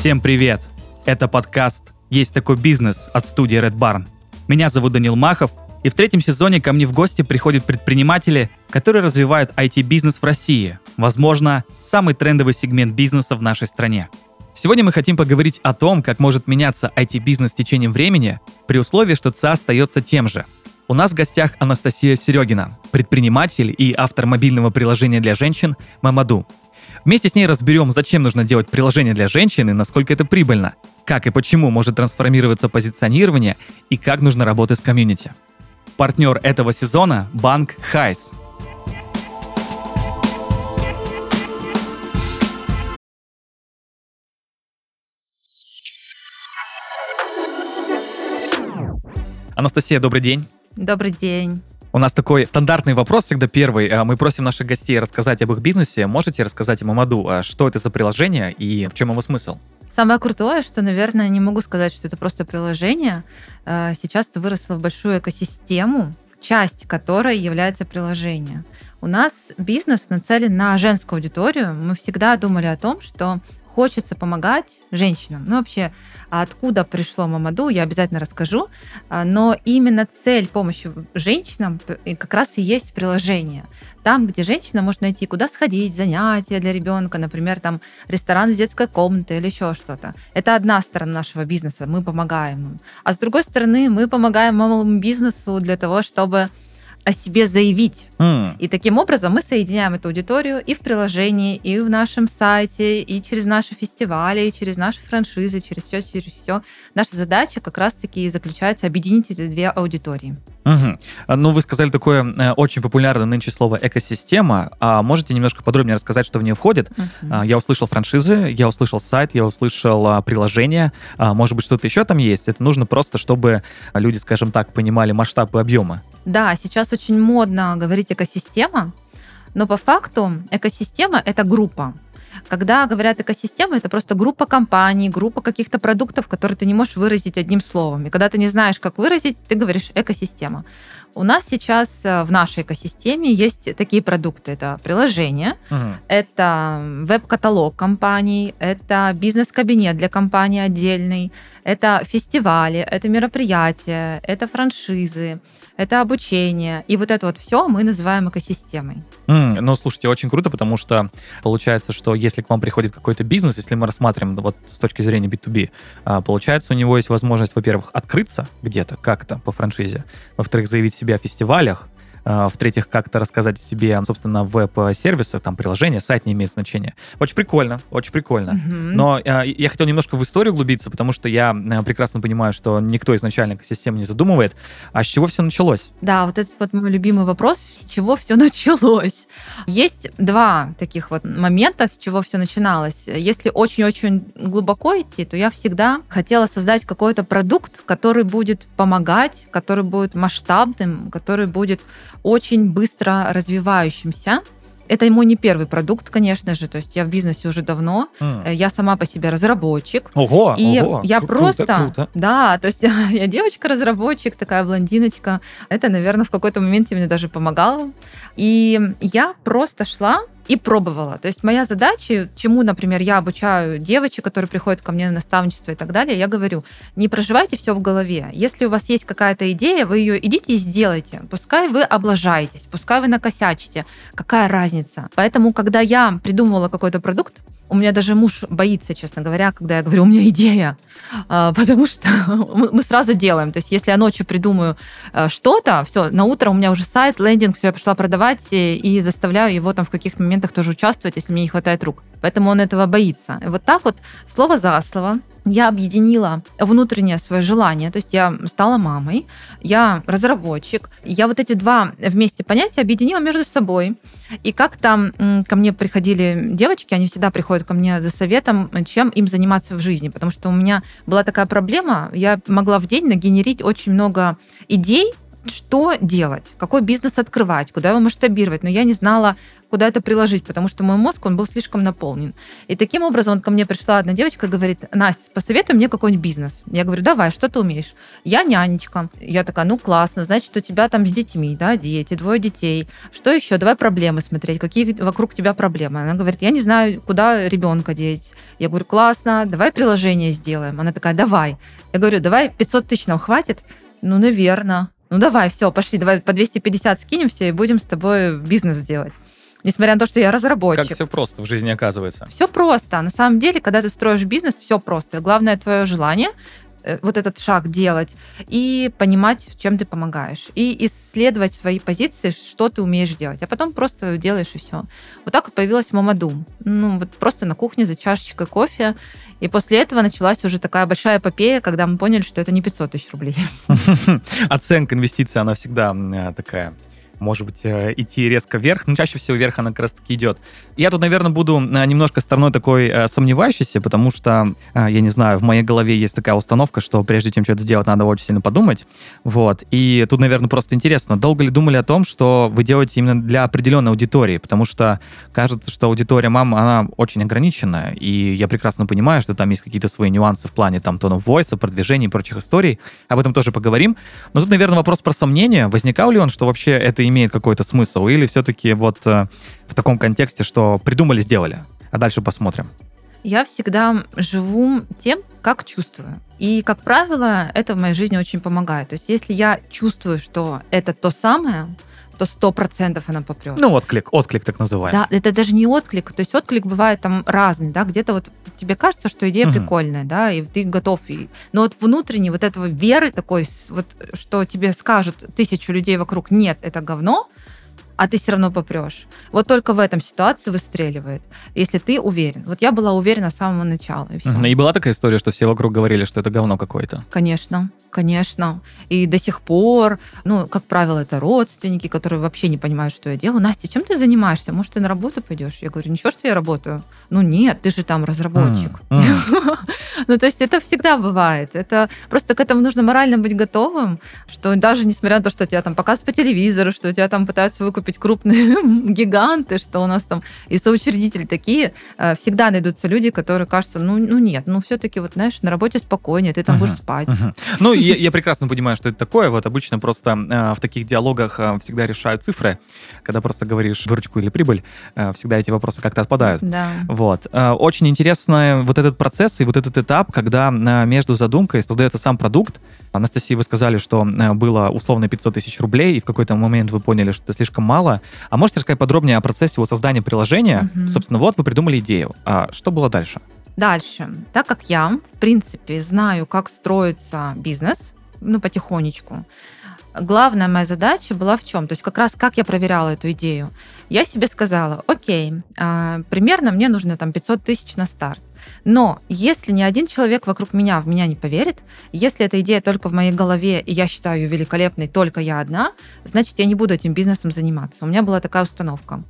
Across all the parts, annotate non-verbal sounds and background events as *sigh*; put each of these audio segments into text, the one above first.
Всем привет! Это подкаст «Есть такой бизнес» от студии Red Barn. Меня зовут Данил Махов, и в третьем сезоне ко мне в гости приходят предприниматели, которые развивают IT-бизнес в России. Возможно, самый трендовый сегмент бизнеса в нашей стране. Сегодня мы хотим поговорить о том, как может меняться IT-бизнес с течением времени, при условии, что ЦА остается тем же. У нас в гостях Анастасия Серегина, предприниматель и автор мобильного приложения для женщин «Мамаду». Вместе с ней разберем, зачем нужно делать приложение для женщин и насколько это прибыльно, как и почему может трансформироваться позиционирование и как нужно работать с комьюнити. Партнер этого сезона – банк Хайс. Анастасия, добрый день. Добрый день. У нас такой стандартный вопрос всегда первый. А, мы просим наших гостей рассказать об их бизнесе. Можете рассказать Мамаду, а что это за приложение и в чем его смысл? Самое крутое, что, наверное, не могу сказать, что это просто приложение. А, сейчас это выросло в большую экосистему, часть которой является приложение. У нас бизнес нацелен на женскую аудиторию. Мы всегда думали о том, что хочется помогать женщинам. Ну, вообще, откуда пришло Мамаду, я обязательно расскажу. А, но именно цель помощи женщинам как раз и есть приложение. Там, где женщина может найти, куда сходить, занятия для ребенка, например, там ресторан с детской комнатой или еще что-то. Это одна сторона нашего бизнеса, мы помогаем им. А с другой стороны, мы помогаем малому бизнесу для того, чтобы о себе заявить. Mm. И таким образом мы соединяем эту аудиторию и в приложении, и в нашем сайте, и через наши фестивали, и через наши франшизы, через все, через все. Наша задача как раз-таки заключается объединить эти две аудитории. Угу. Ну, вы сказали такое э, очень популярное нынче слово экосистема. А можете немножко подробнее рассказать, что в нее входит? Угу. Я услышал франшизы, я услышал сайт, я услышал а, приложение. А, может быть, что-то еще там есть? Это нужно просто, чтобы люди, скажем так, понимали масштаб и объемы. Да, сейчас очень модно говорить экосистема, но по факту экосистема это группа. Когда говорят экосистема, это просто группа компаний, группа каких-то продуктов, которые ты не можешь выразить одним словом. И когда ты не знаешь, как выразить, ты говоришь экосистема. У нас сейчас э, в нашей экосистеме есть такие продукты. Это приложение, угу. это веб-каталог компаний, это бизнес-кабинет для компании отдельный, это фестивали, это мероприятия, это франшизы, это обучение. И вот это вот все мы называем экосистемой. Mm, ну, слушайте, очень круто, потому что получается, что если к вам приходит какой-то бизнес, если мы рассматриваем вот с точки зрения B2B, а, получается, у него есть возможность, во-первых, открыться где-то как-то по франшизе, во-вторых, заявить себя о фестивалях, в-третьих, как-то рассказать о себе, собственно, веб-сервисах, там, приложение, сайт не имеет значения. Очень прикольно, очень прикольно. Mm-hmm. Но а, я хотел немножко в историю углубиться, потому что я а, прекрасно понимаю, что никто изначально экосистему не задумывает. А с чего все началось? Да, вот этот вот мой любимый вопрос, с чего все началось. Есть два таких вот момента, с чего все начиналось. Если очень-очень глубоко идти, то я всегда хотела создать какой-то продукт, который будет помогать, который будет масштабным, который будет очень быстро развивающимся. Это мой не первый продукт, конечно же. То есть я в бизнесе уже давно. Mm. Я сама по себе разработчик. Ого, и ого, я кру- просто, круто, круто. да, то есть *laughs* я девочка-разработчик, такая блондиночка. Это, наверное, в какой-то моменте мне даже помогало. И я просто шла и пробовала. То есть моя задача, чему, например, я обучаю девочек, которые приходят ко мне на наставничество и так далее, я говорю, не проживайте все в голове. Если у вас есть какая-то идея, вы ее идите и сделайте. Пускай вы облажаетесь, пускай вы накосячите. Какая разница? Поэтому, когда я придумывала какой-то продукт, у меня даже муж боится, честно говоря, когда я говорю, у меня идея, а, потому что *laughs* мы сразу делаем. То есть если я ночью придумаю э, что-то, все, на утро у меня уже сайт, лендинг, все, я пошла продавать и заставляю его там в каких-то моментах тоже участвовать, если мне не хватает рук. Поэтому он этого боится. Вот так вот, слово за слово, я объединила внутреннее свое желание, то есть я стала мамой, я разработчик, я вот эти два вместе понятия объединила между собой. И как там ко мне приходили девочки, они всегда приходят ко мне за советом, чем им заниматься в жизни, потому что у меня была такая проблема, я могла в день нагенерить очень много идей, что делать, какой бизнес открывать, куда его масштабировать. Но я не знала, куда это приложить, потому что мой мозг, он был слишком наполнен. И таким образом ко мне пришла одна девочка говорит, Настя, посоветуй мне какой-нибудь бизнес. Я говорю, давай, что ты умеешь? Я нянечка. Я такая, ну классно, значит, у тебя там с детьми, да, дети, двое детей. Что еще? Давай проблемы смотреть, какие вокруг тебя проблемы. Она говорит, я не знаю, куда ребенка деть. Я говорю, классно, давай приложение сделаем. Она такая, давай. Я говорю, давай 500 тысяч нам хватит? Ну, наверное. Ну, давай, все, пошли, давай по 250 скинемся и будем с тобой бизнес делать. Несмотря на то, что я разработчик. Как все просто в жизни оказывается. Все просто. На самом деле, когда ты строишь бизнес, все просто. Главное твое желание, вот этот шаг делать и понимать, чем ты помогаешь. И исследовать свои позиции, что ты умеешь делать. А потом просто делаешь и все. Вот так и появилась Мамаду. Ну, вот просто на кухне за чашечкой кофе. И после этого началась уже такая большая эпопея, когда мы поняли, что это не 500 тысяч рублей. *laughs* Оценка инвестиций, она всегда э, такая может быть, э, идти резко вверх, но чаще всего вверх она как раз таки идет. Я тут, наверное, буду э, немножко стороной такой э, сомневающийся, потому что, я не знаю, в моей голове есть такая установка, что прежде чем что-то сделать, надо очень сильно подумать. Вот. И тут, наверное, просто интересно, долго ли думали о том, что вы делаете именно для определенной аудитории? Потому что кажется, что аудитория мам, она очень ограниченная, и я прекрасно понимаю, что там есть какие-то свои нюансы в плане там тонов войса, продвижения и прочих историй. Об этом тоже поговорим. Но тут, наверное, вопрос про сомнения. Возникал ли он, что вообще это имеет какой-то смысл, или все-таки вот э, в таком контексте, что придумали, сделали, а дальше посмотрим. Я всегда живу тем, как чувствую. И, как правило, это в моей жизни очень помогает. То есть, если я чувствую, что это то самое, то сто процентов она попрет. Ну, отклик, отклик так называемый. Да, это даже не отклик. То есть отклик бывает там разный, да, где-то вот тебе кажется, что идея угу. прикольная, да, и ты готов. И... Но вот внутренне вот этого веры такой, вот, что тебе скажут тысячу людей вокруг, нет, это говно, а ты все равно попрешь. Вот только в этом ситуации выстреливает, если ты уверен. Вот я была уверена с самого начала. И, все. и была такая история, что все вокруг говорили, что это говно какое-то? Конечно, конечно. И до сих пор, ну, как правило, это родственники, которые вообще не понимают, что я делаю. Настя, чем ты занимаешься? Может, ты на работу пойдешь? Я говорю, ничего, что я работаю. Ну, нет, ты же там разработчик. *laughs* Ну, то есть это всегда бывает. Это просто к этому нужно морально быть готовым, что даже несмотря на то, что тебя там показывают по телевизору, что тебя там пытаются выкупить крупные *laughs* гиганты, что у нас там и соучредители такие, э, всегда найдутся люди, которые кажутся, ну, ну нет, ну все-таки вот, знаешь, на работе спокойнее, ты там uh-huh, будешь спать. Uh-huh. Ну, я, я прекрасно понимаю, что это такое. Вот обычно просто э, в таких диалогах э, всегда решают цифры. Когда просто говоришь выручку или прибыль, э, всегда эти вопросы как-то отпадают. Да. Вот. Э, очень интересно вот этот процесс и вот этот этап, когда э, между задумкой создается сам продукт. Анастасия, вы сказали, что э, было условно 500 тысяч рублей, и в какой-то момент вы поняли, что это слишком мало, мало. А можете рассказать подробнее о процессе его создания приложения? Угу. Собственно, вот вы придумали идею. А что было дальше? Дальше. Так как я, в принципе, знаю, как строится бизнес, ну, потихонечку, главная моя задача была в чем? То есть как раз как я проверяла эту идею. Я себе сказала, окей, а, примерно мне нужно там 500 тысяч на старт. Но если ни один человек вокруг меня в меня не поверит, если эта идея только в моей голове, и я считаю ее великолепной, только я одна, значит, я не буду этим бизнесом заниматься. У меня была такая установка.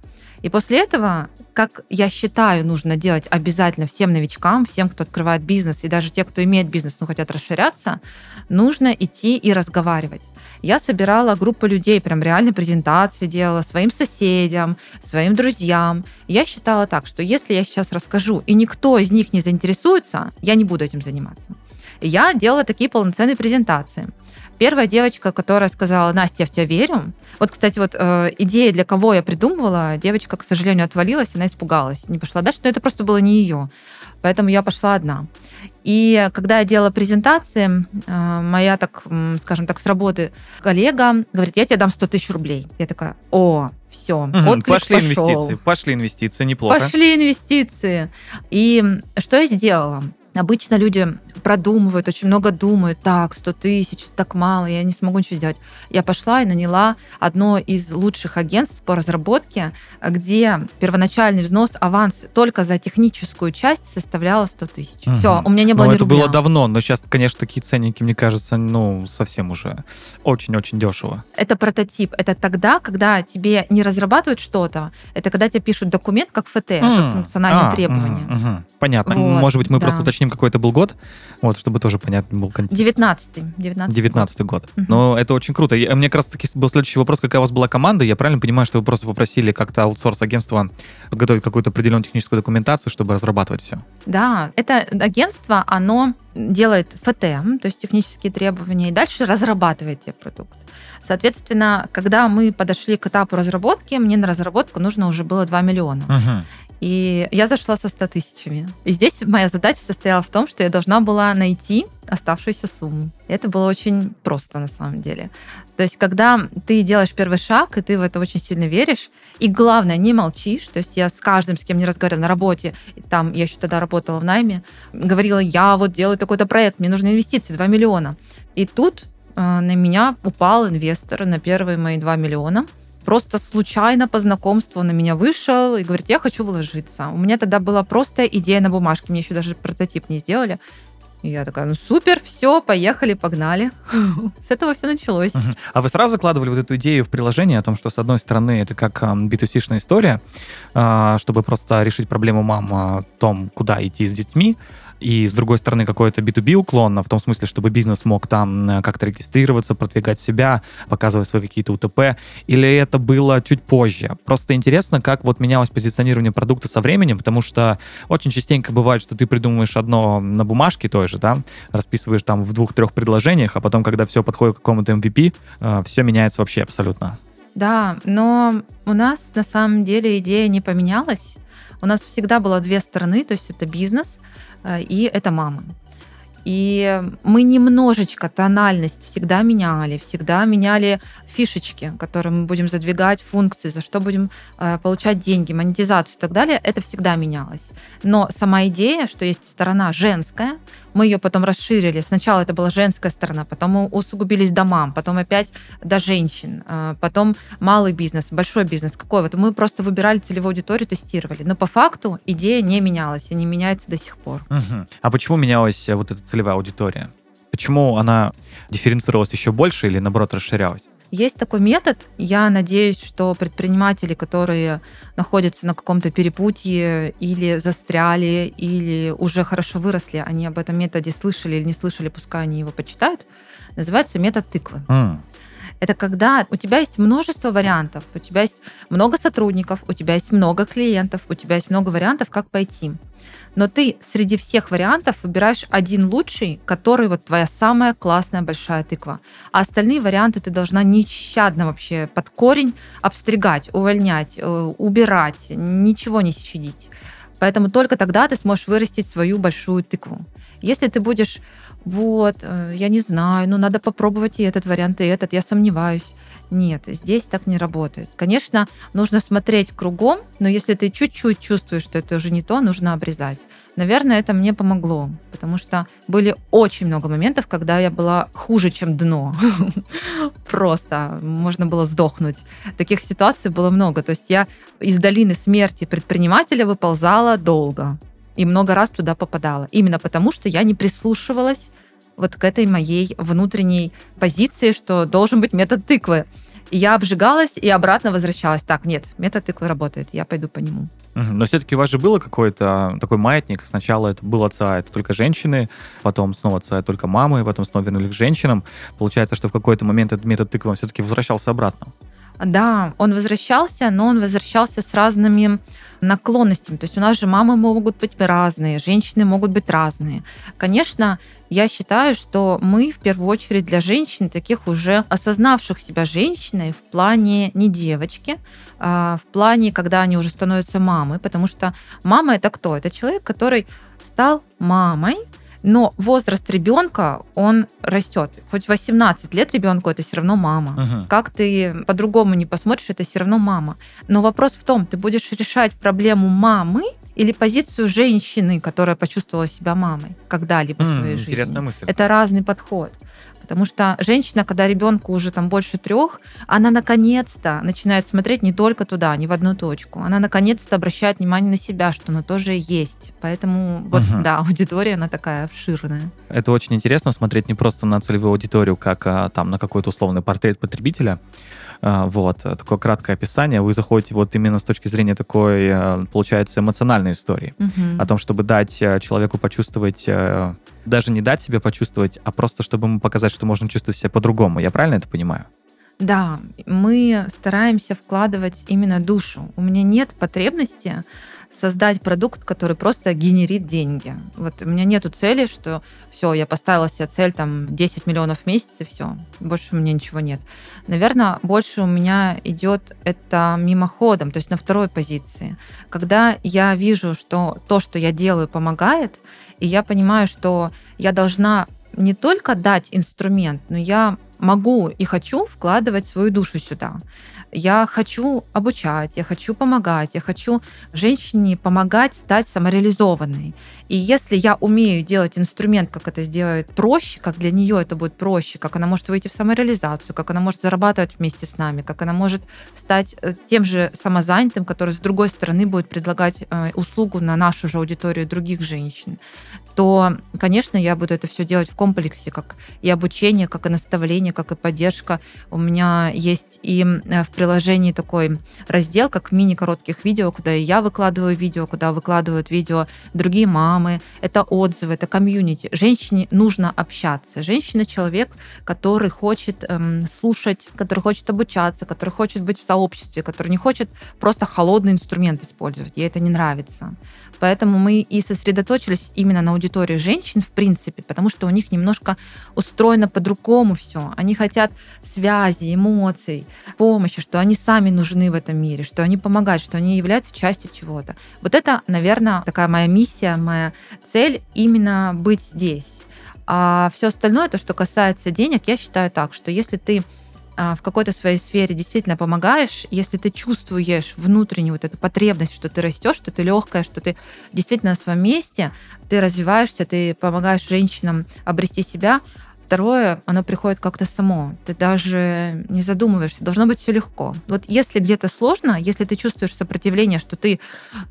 И после этого, как я считаю, нужно делать обязательно всем новичкам, всем, кто открывает бизнес, и даже те, кто имеет бизнес, но хотят расширяться, нужно идти и разговаривать. Я собирала группу людей, прям реально презентации делала своим соседям, своим друзьям. Я считала так, что если я сейчас расскажу, и никто из них не заинтересуется, я не буду этим заниматься. я делала такие полноценные презентации. Первая девочка, которая сказала, Настя, я в тебя верю. Вот, кстати, вот э, идея, для кого я придумывала, девочка, к сожалению, отвалилась, она испугалась, не пошла дальше, но это просто было не ее. Поэтому я пошла одна. И когда я делала презентации, э, моя, так, скажем так, с работы коллега говорит, я тебе дам 100 тысяч рублей. Я такая, о, все, угу, пошли пошел. инвестиции, пошли инвестиции, неплохо. Пошли инвестиции. И что я сделала? Обычно люди продумывают, очень много думают, так, 100 тысяч, так мало, я не смогу ничего сделать. Я пошла и наняла одно из лучших агентств по разработке, где первоначальный взнос, аванс только за техническую часть составляла 100 тысяч. Угу. Все, у меня не было но ни это рубля. было давно, но сейчас, конечно, такие ценники, мне кажется, ну, совсем уже очень-очень дешево. Это прототип. Это тогда, когда тебе не разрабатывают что-то, это когда тебе пишут документ как ФТ, mm. как функциональное а, требование. Угу, угу. Понятно. Вот, Может быть, мы да. просто уточним уточним, какой это был год, вот, чтобы тоже понятно был контекст. 19-й. 19 19 год. год. Угу. Но это очень круто. Я, мне как раз таки был следующий вопрос, какая у вас была команда. Я правильно понимаю, что вы просто попросили как-то аутсорс-агентство подготовить какую-то определенную техническую документацию, чтобы разрабатывать все? Да, это агентство, оно делает ФТ, то есть технические требования, и дальше разрабатывает тебе продукт. Соответственно, когда мы подошли к этапу разработки, мне на разработку нужно уже было 2 миллиона. Угу. И я зашла со 100 тысячами. И здесь моя задача состояла в том, что я должна была найти оставшуюся сумму. Это было очень просто на самом деле. То есть, когда ты делаешь первый шаг, и ты в это очень сильно веришь, и главное, не молчишь. То есть я с каждым, с кем не разговаривала на работе, там я еще тогда работала в найме, говорила, я вот делаю такой-то проект, мне нужны инвестиции, 2 миллиона. И тут э, на меня упал инвестор на первые мои 2 миллиона – просто случайно по знакомству он на меня вышел и говорит, я хочу вложиться. У меня тогда была просто идея на бумажке, мне еще даже прототип не сделали. И я такая, ну супер, все, поехали, погнали. *laughs* С этого все началось. А вы сразу закладывали вот эту идею в приложение о том, что с одной стороны это как B2C-шная история, а, чтобы просто решить проблему мам о том, куда идти с детьми, и, с другой стороны, какой-то B2B уклон, в том смысле, чтобы бизнес мог там э, как-то регистрироваться, продвигать себя, показывать свои какие-то УТП, или это было чуть позже? Просто интересно, как вот менялось позиционирование продукта со временем, потому что очень частенько бывает, что ты придумываешь одно на бумажке той же, да, расписываешь там в двух-трех предложениях, а потом, когда все подходит к какому-то MVP, э, все меняется вообще абсолютно. Да, но у нас на самом деле идея не поменялась. У нас всегда было две стороны, то есть это бизнес, и это мамы. И мы немножечко тональность всегда меняли, всегда меняли фишечки, которые мы будем задвигать, функции, за что будем э, получать деньги, монетизацию и так далее, это всегда менялось. Но сама идея, что есть сторона женская, мы ее потом расширили. Сначала это была женская сторона, потом усугубились до мам, потом опять до женщин, э, потом малый бизнес, большой бизнес. Какой? Вот мы просто выбирали целевую аудиторию, тестировали. Но по факту идея не менялась и не меняется до сих пор. Угу. А почему менялась э, вот эта целевая аудитория? Почему она дифференцировалась еще больше или, наоборот, расширялась? Есть такой метод. Я надеюсь, что предприниматели, которые находятся на каком-то перепутье или застряли, или уже хорошо выросли, они об этом методе слышали или не слышали, пускай они его почитают. Называется метод тыквы. Mm. Это когда у тебя есть множество вариантов, у тебя есть много сотрудников, у тебя есть много клиентов, у тебя есть много вариантов, как пойти. Но ты среди всех вариантов выбираешь один лучший, который вот твоя самая классная большая тыква. А остальные варианты ты должна нещадно вообще под корень обстригать, увольнять, э, убирать, ничего не щадить. Поэтому только тогда ты сможешь вырастить свою большую тыкву. Если ты будешь вот, э, я не знаю, ну надо попробовать и этот вариант, и этот, я сомневаюсь. Нет, здесь так не работает. Конечно, нужно смотреть кругом, но если ты чуть-чуть чувствуешь, что это уже не то, нужно обрезать. Наверное, это мне помогло, потому что были очень много моментов, когда я была хуже, чем дно. *laughs* Просто можно было сдохнуть. Таких ситуаций было много. То есть я из долины смерти предпринимателя выползала долго и много раз туда попадала. Именно потому, что я не прислушивалась вот к этой моей внутренней позиции, что должен быть метод тыквы. Я обжигалась и обратно возвращалась. Так, нет, метод тыквы работает, я пойду по нему. Но все-таки у вас же было какой-то такой маятник. Сначала это был отца, это только женщины, потом снова отца, только мамы, потом снова вернули к женщинам. Получается, что в какой-то момент этот метод тыквы все-таки возвращался обратно. Да, он возвращался, но он возвращался с разными наклонностями. То есть у нас же мамы могут быть разные, женщины могут быть разные. Конечно, я считаю, что мы в первую очередь для женщин, таких уже осознавших себя женщиной в плане не девочки, а в плане, когда они уже становятся мамой, потому что мама это кто? Это человек, который стал мамой, но возраст ребенка, он растет. Хоть 18 лет ребенку это все равно мама. Угу. Как ты по-другому не посмотришь, это все равно мама. Но вопрос в том, ты будешь решать проблему мамы или позицию женщины, которая почувствовала себя мамой когда-либо mm, в своей жизни. мысль. Это разный подход. Потому что женщина, когда ребенку уже там больше трех, она наконец-то начинает смотреть не только туда, не в одну точку. Она наконец-то обращает внимание на себя, что она тоже есть. Поэтому вот, угу. да, аудитория, она такая обширная. Это очень интересно смотреть не просто на целевую аудиторию, как а, там на какой-то условный портрет потребителя, а, вот, такое краткое описание, вы заходите вот именно с точки зрения такой, а, получается, эмоциональной истории, угу. о том, чтобы дать а, человеку почувствовать даже не дать себе почувствовать, а просто чтобы ему показать, что можно чувствовать себя по-другому. Я правильно это понимаю? Да, мы стараемся вкладывать именно душу. У меня нет потребности создать продукт, который просто генерит деньги. Вот у меня нету цели, что все, я поставила себе цель там 10 миллионов в месяц и все. Больше у меня ничего нет. Наверное, больше у меня идет это мимоходом, то есть на второй позиции. Когда я вижу, что то, что я делаю, помогает, и я понимаю, что я должна не только дать инструмент, но я могу и хочу вкладывать свою душу сюда. Я хочу обучать, я хочу помогать, я хочу женщине помогать стать самореализованной. И если я умею делать инструмент, как это сделать проще, как для нее это будет проще, как она может выйти в самореализацию, как она может зарабатывать вместе с нами, как она может стать э, тем же самозанятым, который с другой стороны будет предлагать э, услугу на нашу же аудиторию других женщин, то, конечно, я буду это все делать в комплексе, как и обучение, как и наставление, как и поддержка. У меня есть и э, в приложении такой раздел, как мини-коротких видео, куда я выкладываю видео, куда выкладывают видео другие мамы, рекламы, это отзывы, это комьюнити. Женщине нужно общаться. Женщина человек, который хочет эм, слушать, который хочет обучаться, который хочет быть в сообществе, который не хочет просто холодный инструмент использовать. Ей это не нравится. Поэтому мы и сосредоточились именно на аудитории женщин, в принципе, потому что у них немножко устроено по-другому все. Они хотят связи, эмоций, помощи, что они сами нужны в этом мире, что они помогают, что они являются частью чего-то. Вот это, наверное, такая моя миссия, моя цель именно быть здесь. А все остальное, то, что касается денег, я считаю так, что если ты в какой-то своей сфере действительно помогаешь, если ты чувствуешь внутреннюю вот эту потребность, что ты растешь, что ты легкая, что ты действительно на своем месте, ты развиваешься, ты помогаешь женщинам обрести себя, Второе, оно приходит как-то само. Ты даже не задумываешься. Должно быть все легко. Вот если где-то сложно, если ты чувствуешь сопротивление, что ты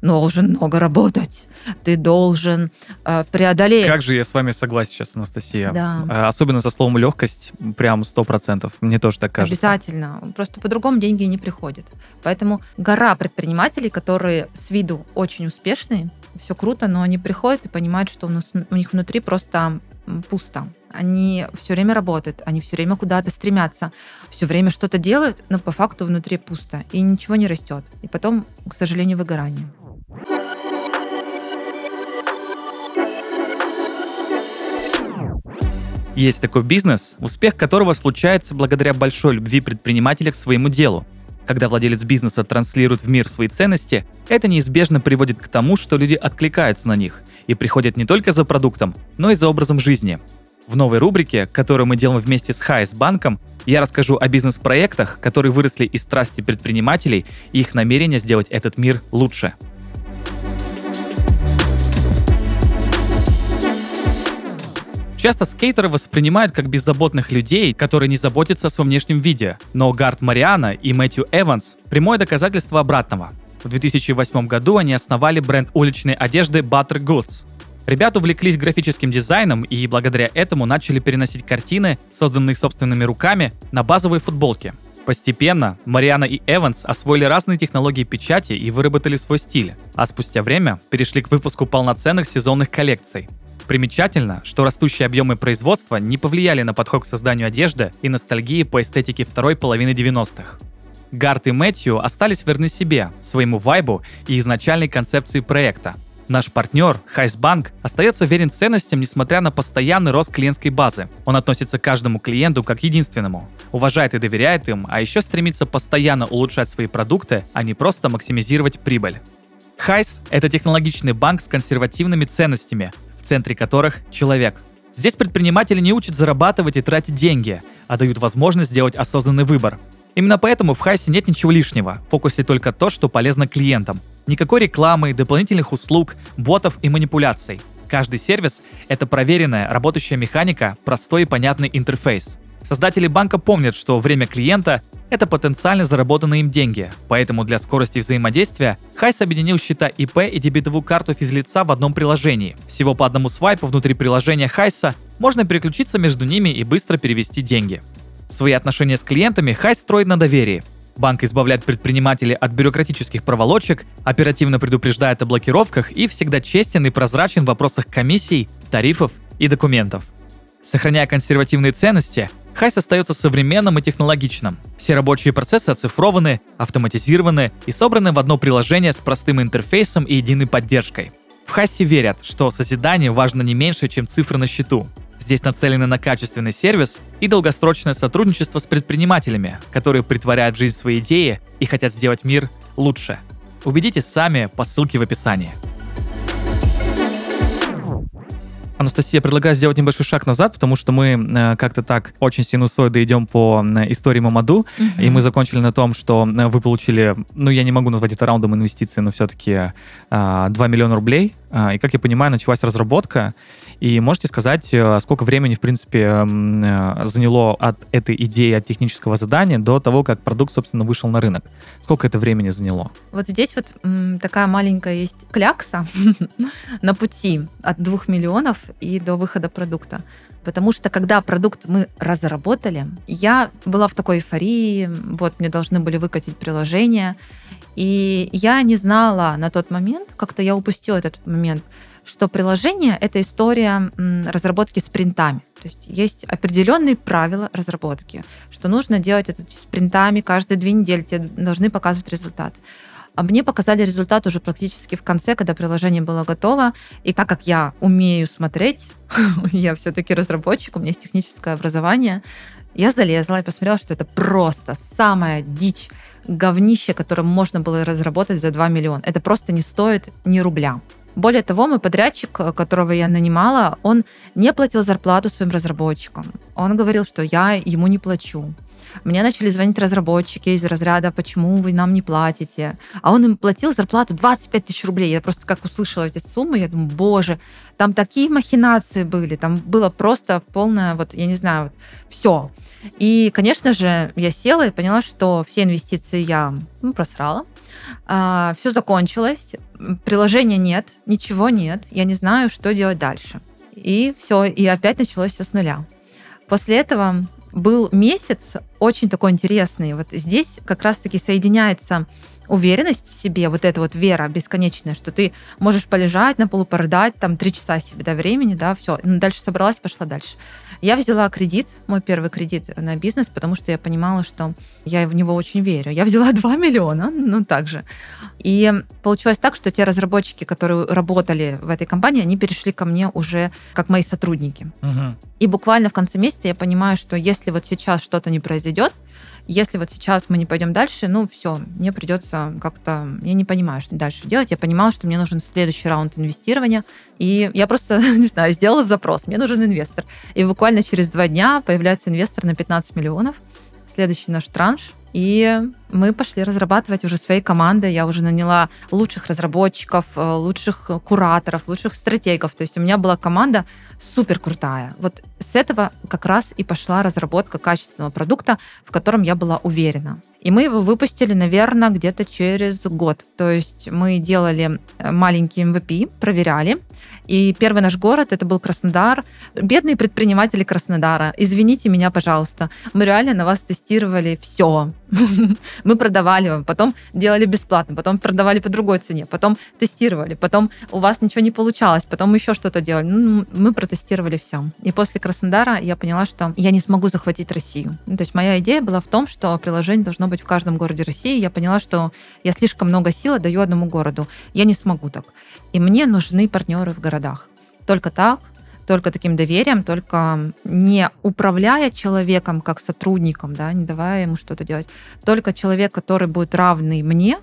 должен много работать, ты должен э, преодолеть. Как же я с вами согласен сейчас, Анастасия. Да. Э, особенно со словом легкость, прям сто процентов. Мне тоже так кажется. Обязательно. Просто по-другому деньги не приходят. Поэтому гора предпринимателей, которые с виду очень успешные, все круто, но они приходят и понимают, что у, нас, у них внутри просто пусто. Они все время работают, они все время куда-то стремятся, все время что-то делают, но по факту внутри пусто, и ничего не растет. И потом, к сожалению, выгорание. Есть такой бизнес, успех которого случается благодаря большой любви предпринимателя к своему делу. Когда владелец бизнеса транслирует в мир свои ценности, это неизбежно приводит к тому, что люди откликаются на них и приходят не только за продуктом, но и за образом жизни. В новой рубрике, которую мы делаем вместе с Хайс банком, я расскажу о бизнес-проектах, которые выросли из страсти предпринимателей и их намерения сделать этот мир лучше. Часто скейтеры воспринимают как беззаботных людей, которые не заботятся о своем внешнем виде. Но Гард Мариана и Мэтью Эванс – прямое доказательство обратного. В 2008 году они основали бренд уличной одежды Butter Goods. Ребята увлеклись графическим дизайном и благодаря этому начали переносить картины, созданные собственными руками, на базовые футболки. Постепенно Мариана и Эванс освоили разные технологии печати и выработали свой стиль, а спустя время перешли к выпуску полноценных сезонных коллекций. Примечательно, что растущие объемы производства не повлияли на подход к созданию одежды и ностальгии по эстетике второй половины 90-х. Гарт и Мэтью остались верны себе, своему вайбу и изначальной концепции проекта – Наш партнер, Хайсбанк, остается верен ценностям, несмотря на постоянный рост клиентской базы. Он относится к каждому клиенту как единственному, уважает и доверяет им, а еще стремится постоянно улучшать свои продукты, а не просто максимизировать прибыль. Хайс – это технологичный банк с консервативными ценностями, в центре которых – человек. Здесь предприниматели не учат зарабатывать и тратить деньги, а дают возможность сделать осознанный выбор. Именно поэтому в Хайсе нет ничего лишнего, в фокусе только то, что полезно клиентам. Никакой рекламы, дополнительных услуг, ботов и манипуляций. Каждый сервис — это проверенная, работающая механика, простой и понятный интерфейс. Создатели банка помнят, что время клиента — это потенциально заработанные им деньги, поэтому для скорости взаимодействия Хайс объединил счета ИП и дебетовую карту физлица в одном приложении. Всего по одному свайпу внутри приложения Хайса можно переключиться между ними и быстро перевести деньги. Свои отношения с клиентами Хайс строит на доверии. Банк избавляет предпринимателей от бюрократических проволочек, оперативно предупреждает о блокировках и всегда честен и прозрачен в вопросах комиссий, тарифов и документов. Сохраняя консервативные ценности, Хайс остается современным и технологичным. Все рабочие процессы оцифрованы, автоматизированы и собраны в одно приложение с простым интерфейсом и единой поддержкой. В Хайсе верят, что созидание важно не меньше, чем цифры на счету. Здесь нацелены на качественный сервис и долгосрочное сотрудничество с предпринимателями, которые притворяют в жизнь свои идеи и хотят сделать мир лучше. Убедитесь сами по ссылке в описании. Анастасия, предлагаю сделать небольшой шаг назад, потому что мы э, как-то так очень синусоиды идем по э, истории Мамаду, uh-huh. и мы закончили на том, что э, вы получили, ну, я не могу назвать это раундом инвестиций, но все-таки э, 2 миллиона рублей, э, и, как я понимаю, началась разработка, и можете сказать, э, сколько времени, в принципе, э, заняло от этой идеи, от технического задания до того, как продукт, собственно, вышел на рынок? Сколько это времени заняло? Вот здесь вот такая маленькая есть клякса *laughs* на пути от двух миллионов и до выхода продукта. Потому что когда продукт мы разработали, я была в такой эйфории, вот мне должны были выкатить приложение, и я не знала на тот момент, как-то я упустила этот момент, что приложение — это история разработки спринтами. То есть есть определенные правила разработки, что нужно делать это спринтами, каждые две недели тебе должны показывать результат. А мне показали результат уже практически в конце, когда приложение было готово. И так как я умею смотреть, *laughs* я все-таки разработчик, у меня есть техническое образование, я залезла и посмотрела, что это просто самая дичь говнище, которое можно было разработать за 2 миллиона. Это просто не стоит ни рубля. Более того, мой подрядчик, э, которого я нанимала, он не платил зарплату своим разработчикам. Он говорил, что я ему не плачу. Мне начали звонить разработчики из разряда, почему вы нам не платите. А он им платил зарплату 25 тысяч рублей. Я просто как услышала эти суммы, я думаю, боже, там такие махинации были, там было просто полное, вот, я не знаю, вот, все. И, конечно же, я села и поняла, что все инвестиции я ну, просрала. А, все закончилось, приложения нет, ничего нет, я не знаю, что делать дальше. И все, и опять началось все с нуля. После этого был месяц очень такой интересный. Вот здесь как раз-таки соединяется уверенность в себе, вот эта вот вера бесконечная, что ты можешь полежать на полу, порыдать, там, три часа себе до времени, да, все. Дальше собралась, пошла дальше. Я взяла кредит, мой первый кредит на бизнес, потому что я понимала, что я в него очень верю. Я взяла *laughs* 2 миллиона, ну так же. И получилось так, что те разработчики, которые работали в этой компании, они перешли ко мне уже как мои сотрудники. Угу. И буквально в конце месяца я понимаю, что если вот сейчас что-то не произойдет, если вот сейчас мы не пойдем дальше, ну все, мне придется как-то, я не понимаю, что дальше делать. Я понимала, что мне нужен следующий раунд инвестирования, и я просто, *laughs* не знаю, сделала запрос, мне нужен инвестор. И буквально через два дня появляется инвестор на 15 миллионов, следующий наш транш, и мы пошли разрабатывать уже своей командой. Я уже наняла лучших разработчиков, э, лучших кураторов, лучших стратегов. То есть у меня была команда супер крутая. Вот с этого как раз и пошла разработка качественного продукта, в котором я была уверена. И мы его выпустили, наверное, где-то через год. То есть мы делали э, маленький MVP, проверяли. И первый наш город это был Краснодар. Бедные предприниматели Краснодара, извините меня, пожалуйста. Мы реально на вас тестировали все. *laughs* Мы продавали вам, потом делали бесплатно, потом продавали по другой цене, потом тестировали, потом у вас ничего не получалось, потом еще что-то делали. Ну, мы протестировали все. И после Краснодара я поняла, что я не смогу захватить Россию. Ну, то есть моя идея была в том, что приложение должно быть в каждом городе России. Я поняла, что я слишком много сил даю одному городу. Я не смогу так. И мне нужны партнеры в городах. Только так только таким доверием, только не управляя человеком как сотрудником, да, не давая ему что-то делать, только человек, который будет равный мне,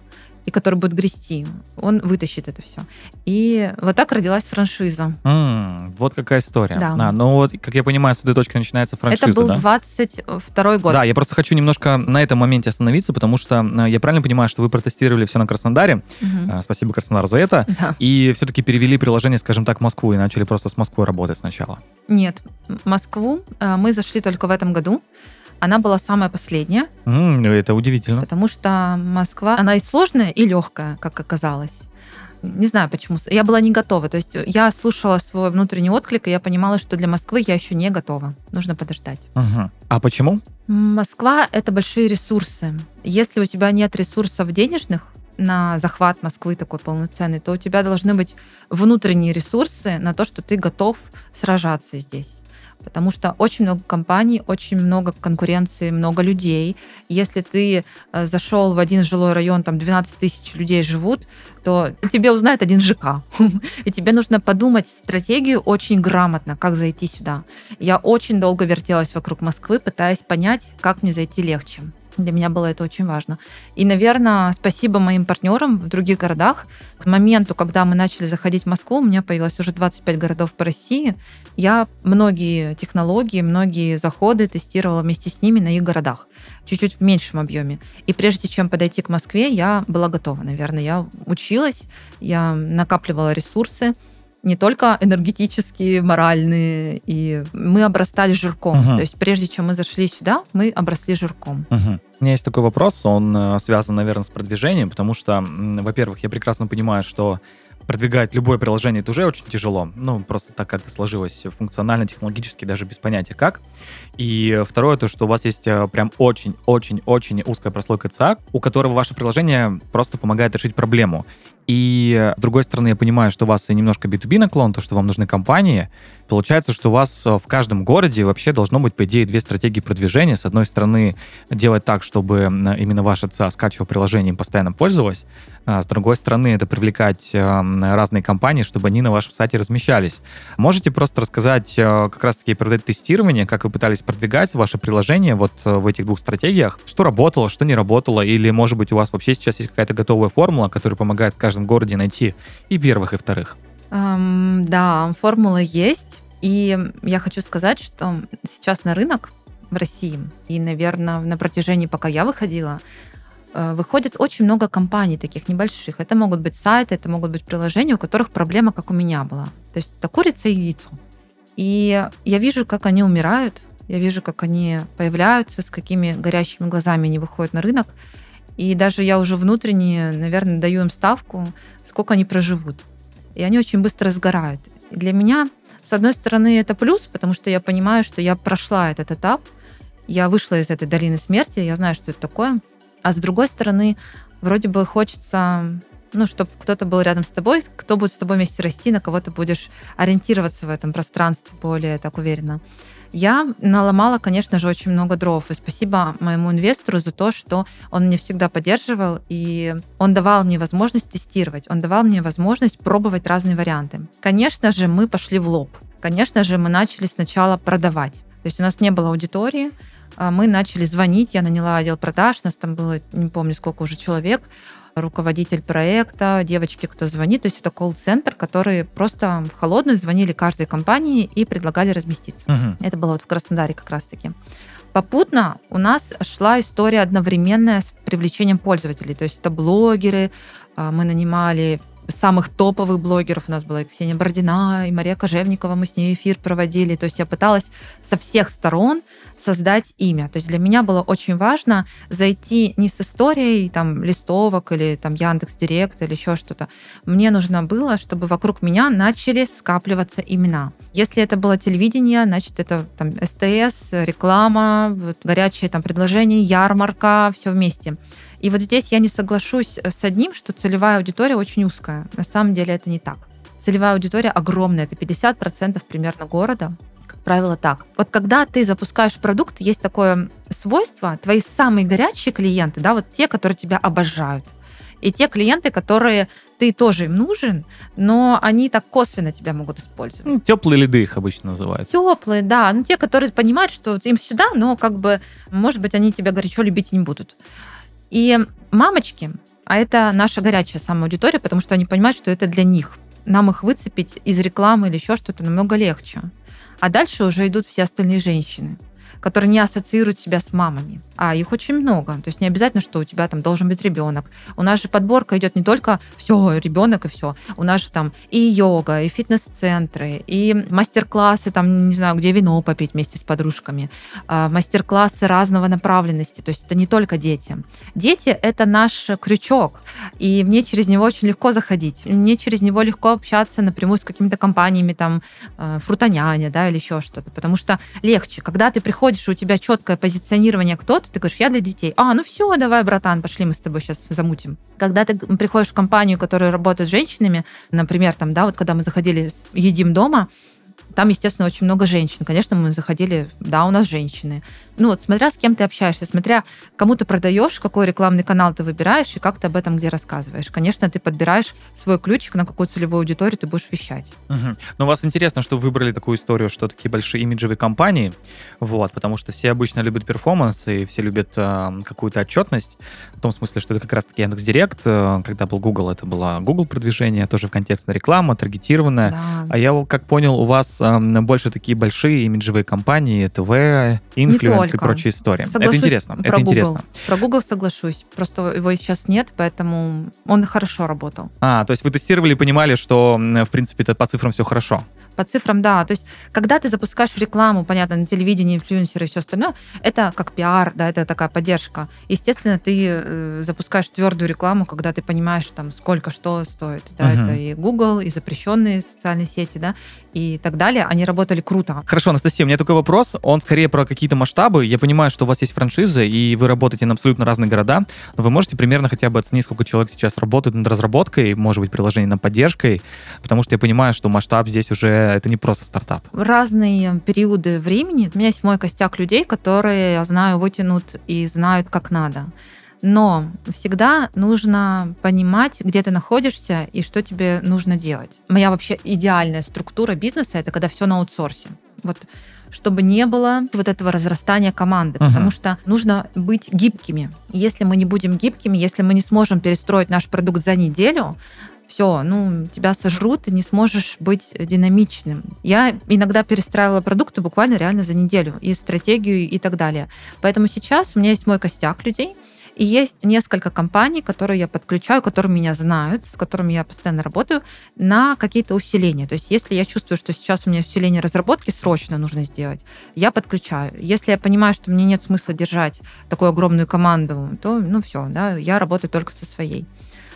и который будет грести, он вытащит это все. И вот так родилась франшиза. М, вот какая история. Да. А, ну вот, как я понимаю, с этой точки начинается франшиза, это был да? 22 год. Да, я просто хочу немножко на этом моменте остановиться, потому что э, я правильно понимаю, что вы протестировали все на Краснодаре. Э, Спасибо, Краснодар, за это. Да. И все-таки перевели приложение, скажем так, в Москву и начали просто с Москвой работать сначала. Нет, Москву э, мы зашли только в этом году. Она была самая последняя, ну, это удивительно. потому что Москва, она и сложная, и легкая, как оказалось. Не знаю почему. Я была не готова. То есть я слушала свой внутренний отклик, и я понимала, что для Москвы я еще не готова. Нужно подождать. Мгм. А почему? Москва — это большие ресурсы. Если у тебя нет ресурсов денежных на захват Москвы такой полноценный, то у тебя должны быть внутренние ресурсы на то, что ты готов сражаться здесь. Потому что очень много компаний, очень много конкуренции, много людей. Если ты э, зашел в один жилой район, там 12 тысяч людей живут, то тебе узнает один ЖК. *laughs* И тебе нужно подумать стратегию очень грамотно, как зайти сюда. Я очень долго вертелась вокруг Москвы, пытаясь понять, как мне зайти легче. Для меня было это очень важно. И, наверное, спасибо моим партнерам в других городах. К моменту, когда мы начали заходить в Москву, у меня появилось уже 25 городов по России. Я многие технологии, многие заходы тестировала вместе с ними на их городах. Чуть-чуть в меньшем объеме. И прежде чем подойти к Москве, я была готова, наверное. Я училась, я накапливала ресурсы, не только энергетические, моральные, и мы обрастали жирком. Мгм. То есть прежде чем мы зашли сюда, мы обросли жирком. Мгм. У меня есть такой вопрос, он э, связан, наверное, с продвижением, потому что, во-первых, я прекрасно понимаю, что продвигать любое приложение это уже очень тяжело. Ну, просто так как-то сложилось функционально, технологически, даже без понятия как. И второе, то, что у вас есть э, прям очень-очень-очень узкая прослойка ЦА, у которого ваше приложение просто помогает решить проблему. И э, с другой стороны, я понимаю, что у вас и немножко B2B наклон, то, что вам нужны компании. Получается, что у вас э, в каждом городе вообще должно быть, по идее, две стратегии продвижения. С одной стороны, делать так, чтобы м, именно ваша ЦА скачивала приложение и постоянно пользовалась. А с другой стороны, это привлекать э, разные компании, чтобы они на вашем сайте размещались. Можете просто рассказать э, как раз-таки про это тестирование, как вы пытались продвигать ваше приложение вот э, в этих двух стратегиях? Что работало, что не работало? Или, может быть, у вас вообще сейчас есть какая-то готовая формула, которая помогает в каждом городе найти и первых, и вторых? Эм, да, формула есть. И я хочу сказать, что сейчас на рынок в России, и, наверное, на протяжении, пока я выходила, э, выходит очень много компаний таких небольших. Это могут быть сайты, это могут быть приложения, у которых проблема, как у меня была. То есть это курица и яйцо. И я вижу, как они умирают, я вижу, как они появляются, с какими горящими глазами они выходят на рынок. И даже я уже внутренне, наверное, даю им ставку, сколько они проживут. И они очень быстро сгорают. И для меня, с одной стороны, это плюс, потому что я понимаю, что я прошла этот этап, я вышла из этой долины смерти, я знаю, что это такое. А с другой стороны, вроде бы хочется, ну, чтобы кто-то был рядом с тобой, кто будет с тобой вместе расти, на кого ты будешь ориентироваться в этом пространстве более так уверенно. Я наломала, конечно же, очень много дров. И спасибо моему инвестору за то, что он меня всегда поддерживал, и он давал мне возможность тестировать, он давал мне возможность пробовать разные варианты. Конечно же, мы пошли в лоб. Конечно же, мы начали сначала продавать. То есть у нас не было аудитории, а мы начали звонить, я наняла отдел продаж, нас там было, не помню, сколько уже человек, руководитель проекта, девочки, кто звонит. То есть это колл-центр, которые просто в холодную звонили каждой компании и предлагали разместиться. Мгм. Это было вот в Краснодаре как раз-таки. Попутно у нас шла история одновременная с привлечением пользователей. То есть это блогеры, а, мы нанимали самых топовых блогеров. У нас была и Ксения Бородина, и Мария Кожевникова, мы с ней эфир проводили. То есть я пыталась со всех сторон создать имя. То есть для меня было очень важно зайти не с историей там листовок или там Яндекс Директ или еще что-то. Мне нужно было, чтобы вокруг меня начали скапливаться имена. Если это было телевидение, значит это там СТС, реклама, вот, горячие там предложения, ярмарка, все вместе. И вот здесь я не соглашусь с одним, что целевая аудитория очень узкая. На самом деле это не так. Целевая аудитория огромная, это 50% примерно города. Как правило, так. Вот когда ты запускаешь продукт, есть такое свойство, твои самые горячие клиенты, да, вот те, которые тебя обожают, и те клиенты, которые ты тоже им нужен, но они так косвенно тебя могут использовать. Ну, теплые лиды их обычно называют. Теплые, да. Ну, те, которые понимают, что им сюда, но как бы, может быть, они тебя горячо любить не будут. И мамочки, А это наша горячая самая аудитория, потому что они понимают, что это для них. Нам их выцепить из рекламы или еще что-то намного легче. А дальше уже идут все остальные женщины которые не ассоциируют себя с мамами. А их очень много. То есть не обязательно, что у тебя там должен быть ребенок. У нас же подборка идет не только все, ребенок и все. У нас же там и йога, и фитнес-центры, и мастер-классы, там, не знаю, где вино попить вместе с подружками, а, мастер-классы разного направленности. То есть это не только дети. Дети — это наш крючок, и мне через него очень легко заходить. Мне через него легко общаться напрямую с какими-то компаниями, там, э, фрутоняня, да, или еще что-то. Потому что легче. Когда ты приходишь приходишь, у тебя четкое позиционирование кто-то, ты говоришь, я для детей. А, ну все, давай, братан, пошли, мы с тобой сейчас замутим. Когда ты приходишь в компанию, которая работает с женщинами, например, там, да, вот когда мы заходили, едим дома, там, естественно, очень много женщин. Конечно, мы заходили, да, у нас женщины. Ну вот, смотря с кем ты общаешься, смотря кому ты продаешь, какой рекламный канал ты выбираешь и как ты об этом где рассказываешь. Конечно, ты подбираешь свой ключик, на какую целевую аудиторию ты будешь вещать. Угу. Но у вас интересно, что вы выбрали такую историю, что такие большие имиджевые компании, вот, потому что все обычно любят performance и все любят э, какую-то отчетность, в том смысле, что это как раз-таки Яндекс.Директ, э, когда был Google, это было Google продвижение, тоже в контекстная реклама, таргетированная. Да. А я, как понял, у вас больше такие большие имиджевые компании, ТВ, influence и прочие истории. Соглашусь это интересно. Про это Google. интересно. Про Google соглашусь. Просто его сейчас нет, поэтому он хорошо работал. А, то есть вы тестировали и понимали, что, в принципе, это по цифрам все хорошо? По цифрам, да. То есть, когда ты запускаешь рекламу, понятно, на телевидении, инфлюенсеры и все остальное, это как пиар, да, это такая поддержка. Естественно, ты э, запускаешь твердую рекламу, когда ты понимаешь, там, сколько что стоит. Да, угу. это и Google, и запрещенные социальные сети, да, и так далее. Они работали круто. Хорошо, Анастасия, у меня такой вопрос. Он скорее про какие-то масштабы. Я понимаю, что у вас есть франшизы, и вы работаете на абсолютно разные города, но вы можете примерно хотя бы оценить, сколько человек сейчас работает над разработкой, может быть, приложений над поддержкой, потому что я понимаю, что масштаб здесь уже это не просто стартап. Разные периоды времени у меня есть мой костяк людей, которые, я знаю, вытянут и знают, как надо. Но всегда нужно понимать, где ты находишься и что тебе нужно делать. Моя вообще идеальная структура бизнеса это когда все на аутсорсе. Вот чтобы не было вот этого разрастания команды, uh-huh. потому что нужно быть гибкими. Если мы не будем гибкими, если мы не сможем перестроить наш продукт за неделю, все, ну, тебя сожрут, ты не сможешь быть динамичным. Я иногда перестраивала продукты буквально реально за неделю, и стратегию, и так далее. Поэтому сейчас у меня есть мой костяк людей, и есть несколько компаний, которые я подключаю, которые меня знают, с которыми я постоянно работаю, на какие-то усиления. То есть если я чувствую, что сейчас у меня усиление разработки срочно нужно сделать, я подключаю. Если я понимаю, что мне нет смысла держать такую огромную команду, то, ну все, да, я работаю только со своей.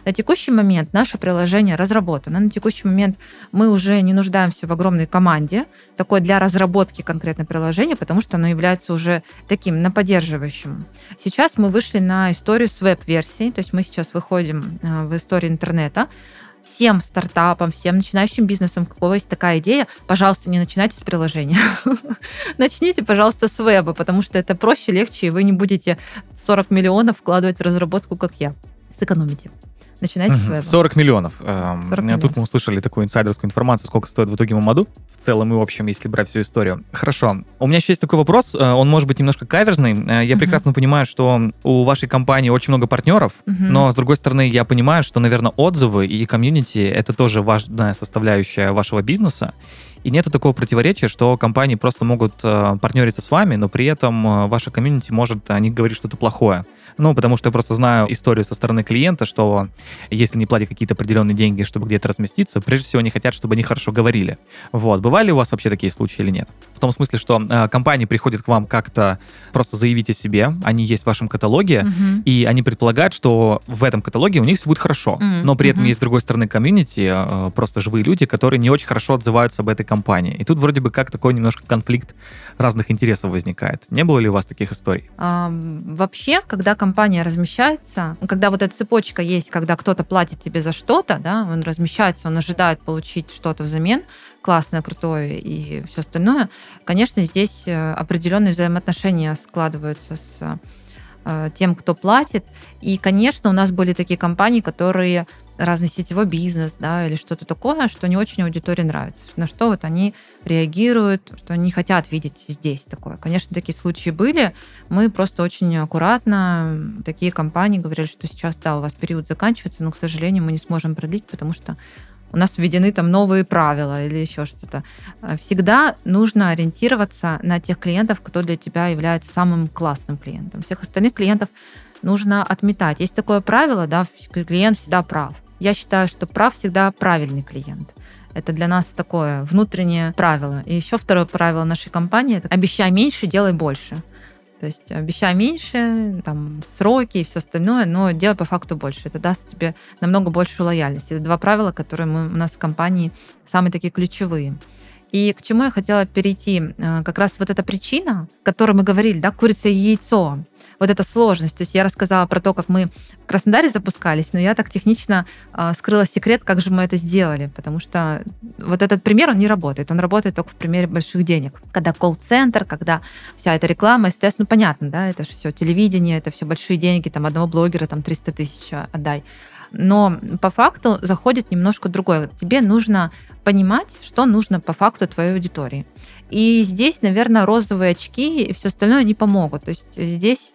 На текущий момент наше приложение разработано. На текущий момент мы уже не нуждаемся в огромной команде, такой для разработки конкретно приложения, потому что оно является уже таким, на поддерживающим. Сейчас мы вышли на историю с веб-версией, то есть мы сейчас выходим э, в историю интернета, всем стартапам, всем начинающим бизнесам, у кого есть такая идея, пожалуйста, не начинайте с приложения. *laughs* Начните, пожалуйста, с веба, потому что это проще, легче, и вы не будете 40 миллионов вкладывать в разработку, как я. Сэкономите. Начинайте угу. с веба. 40 миллионов. 40 эм, миллионов. Тут мы услышали такую инсайдерскую информацию, сколько стоит в итоге Мамаду. В целом и в общем, если брать всю историю. Хорошо. У меня еще есть такой вопрос. Э, он может быть немножко каверзный. Э, я угу. прекрасно понимаю, что у вашей компании очень много партнеров, угу. но с другой стороны, я понимаю, что, наверное, отзывы и комьюнити — это тоже важная составляющая вашего бизнеса. И нет такого противоречия, что компании просто могут э, партнериться с вами, но при этом ваша комьюнити может о них говорить что-то плохое. Ну, потому что я просто знаю историю со стороны клиента, что если не платят какие-то определенные деньги, чтобы где-то разместиться, прежде всего они хотят, чтобы они хорошо говорили. Вот. Бывали у вас вообще такие случаи или нет? В том смысле, что э, компании приходят к вам как-то просто заявить о себе, они есть в вашем каталоге, uh-huh. и они предполагают, что в этом каталоге у них все будет хорошо. Uh-huh. Но при этом uh-huh. есть с другой стороны комьюнити, э, просто живые люди, которые не очень хорошо отзываются об этой компании. И тут вроде бы как такой немножко конфликт разных интересов возникает. Не было ли у вас таких историй? А, вообще, когда компания размещается, когда вот эта цепочка есть, когда кто-то платит тебе за что-то, да, он размещается, он ожидает получить что-то взамен, классное, крутое и все остальное, конечно, здесь э, определенные взаимоотношения складываются с э, тем, кто платит. И, конечно, у нас были такие компании, которые разный сетевой бизнес, да, или что-то такое, что не очень аудитории нравится. На что вот они реагируют, что они хотят видеть здесь такое. Конечно, такие случаи были. Мы просто очень аккуратно, такие компании говорили, что сейчас, да, у вас период заканчивается, но, к сожалению, мы не сможем продлить, потому что у нас введены там новые правила или еще что-то. Всегда нужно ориентироваться на тех клиентов, кто для тебя является самым классным клиентом. Всех остальных клиентов нужно отметать. Есть такое правило, да, клиент всегда прав. Я считаю, что прав всегда правильный клиент. Это для нас такое внутреннее правило. И еще второе правило нашей компании – это обещай меньше, делай больше. То есть обещай меньше, там, сроки и все остальное, но делай по факту больше. Это даст тебе намного большую лояльность. Это два правила, которые мы, у нас в компании самые такие ключевые. И к чему я хотела перейти? Э, как раз вот эта причина, о которой мы говорили, да, курица и яйцо вот эта сложность. То есть я рассказала про то, как мы в Краснодаре запускались, но я так технично э, скрыла секрет, как же мы это сделали, потому что вот этот пример, он не работает. Он работает только в примере больших денег. Когда колл-центр, когда вся эта реклама, естественно, ну, понятно, да, это же все телевидение, это все большие деньги, там одного блогера там 300 тысяч отдай. Но по факту заходит немножко другое. Тебе нужно понимать, что нужно по факту твоей аудитории. И здесь, наверное, розовые очки и все остальное не помогут. То есть здесь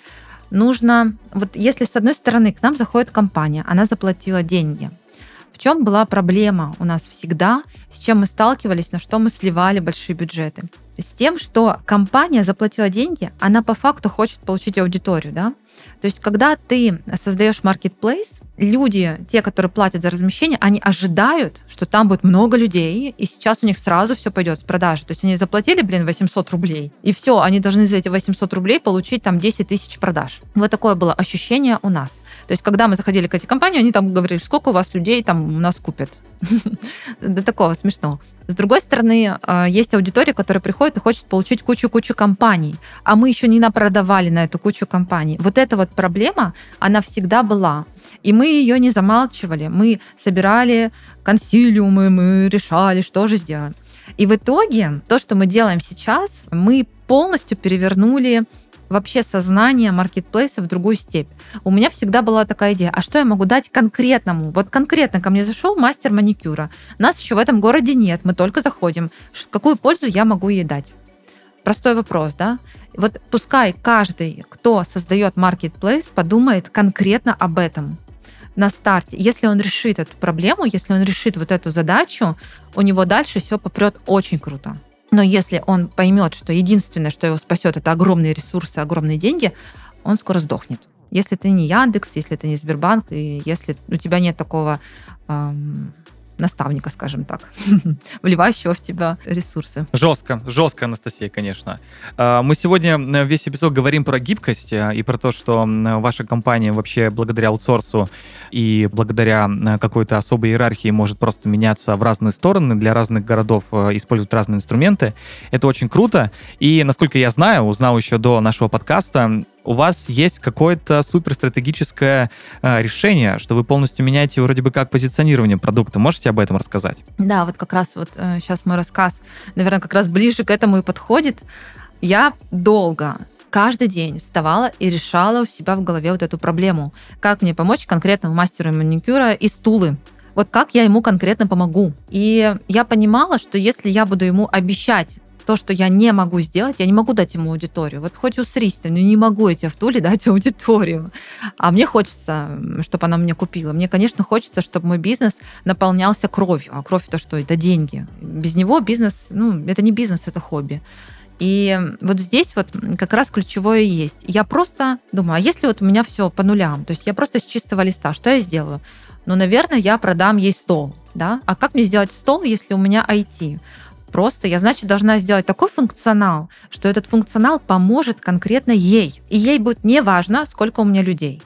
нужно... Вот если с одной стороны к нам заходит компания, она заплатила деньги, в чем была проблема у нас всегда, с чем мы сталкивались, на что мы сливали большие бюджеты? С тем, что компания заплатила деньги, она по факту хочет получить аудиторию, да? То есть, когда ты создаешь marketplace, люди, те, которые платят за размещение, они ожидают, что там будет много людей, и сейчас у них сразу все пойдет с продажи. То есть они заплатили, блин, 800 рублей, и все, они должны за эти 800 рублей получить там 10 тысяч продаж. Вот такое было ощущение у нас. То есть, когда мы заходили к этой компании, они там говорили, сколько у вас людей там у нас купят. *laughs* До такого смешного. С другой стороны, а, есть аудитория, которая приходит и хочет получить кучу-кучу компаний, а мы еще не напродавали на эту кучу компаний. Вот эта вот проблема, она всегда была. И мы ее не замалчивали. Мы собирали консилиумы, мы решали, что же сделаем. И в итоге то, что мы делаем сейчас, мы полностью перевернули вообще сознание маркетплейса в другую степь. У меня всегда была такая идея, а что я могу дать конкретному? Вот конкретно ко мне зашел мастер маникюра. Нас еще в этом городе нет, мы только заходим. Какую пользу я могу ей дать? Простой вопрос, да? Вот пускай каждый, кто создает маркетплейс, подумает конкретно об этом на старте. Если он решит эту проблему, если он решит вот эту задачу, у него дальше все попрет очень круто. Но если он поймет, что единственное, что его спасет, это огромные ресурсы, огромные деньги, он скоро сдохнет. Если ты не Яндекс, если ты не Сбербанк, и если у тебя нет такого эм, наставника, скажем так, *laughs* вливающего в тебя ресурсы. Жестко, жестко, Анастасия, конечно. А, мы сегодня э, весь эпизод говорим про гибкость э, и про то, что ваша компания вообще благодаря аутсорсу и благодаря э, какой-то особой иерархии может просто меняться в разные стороны, для разных городов использовать разные инструменты. Это очень круто. И, насколько я знаю, узнал еще до нашего подкаста, у вас есть какое-то суперстратегическое э, решение, что вы полностью меняете вроде бы как позиционирование продукта. Можете об этом рассказать? Да, вот как раз вот э, сейчас мой рассказ, наверное, как раз ближе к этому и подходит. Я долго каждый день вставала и решала у себя в голове вот эту проблему. Как мне помочь конкретному мастеру маникюра из Тулы? Вот как я ему конкретно помогу? И я понимала, что если я буду ему обещать то, что я не могу сделать, я не могу дать ему аудиторию. Вот хоть усрись ты, но не могу эти в Туле дать *laughs* аудиторию. А мне хочется, чтобы она мне купила. Мне, конечно, хочется, чтобы мой бизнес наполнялся кровью. А кровь это что? Это деньги. Без него бизнес, ну, это не бизнес, это хобби. И вот здесь вот как раз ключевое есть. Я просто думаю, а если вот у меня все по нулям, то есть я просто с чистого листа, что я сделаю? Ну, наверное, я продам ей стол, да? А как мне сделать стол, если у меня IT? Просто я, значит, должна сделать такой функционал, что этот функционал поможет конкретно ей. И ей будет не важно, сколько у меня людей.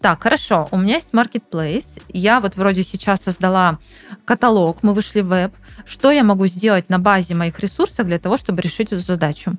Так, хорошо, у меня есть marketplace. Я вот вроде сейчас создала каталог, мы вышли в веб. Что я могу сделать на базе моих ресурсов для того, чтобы решить эту задачу?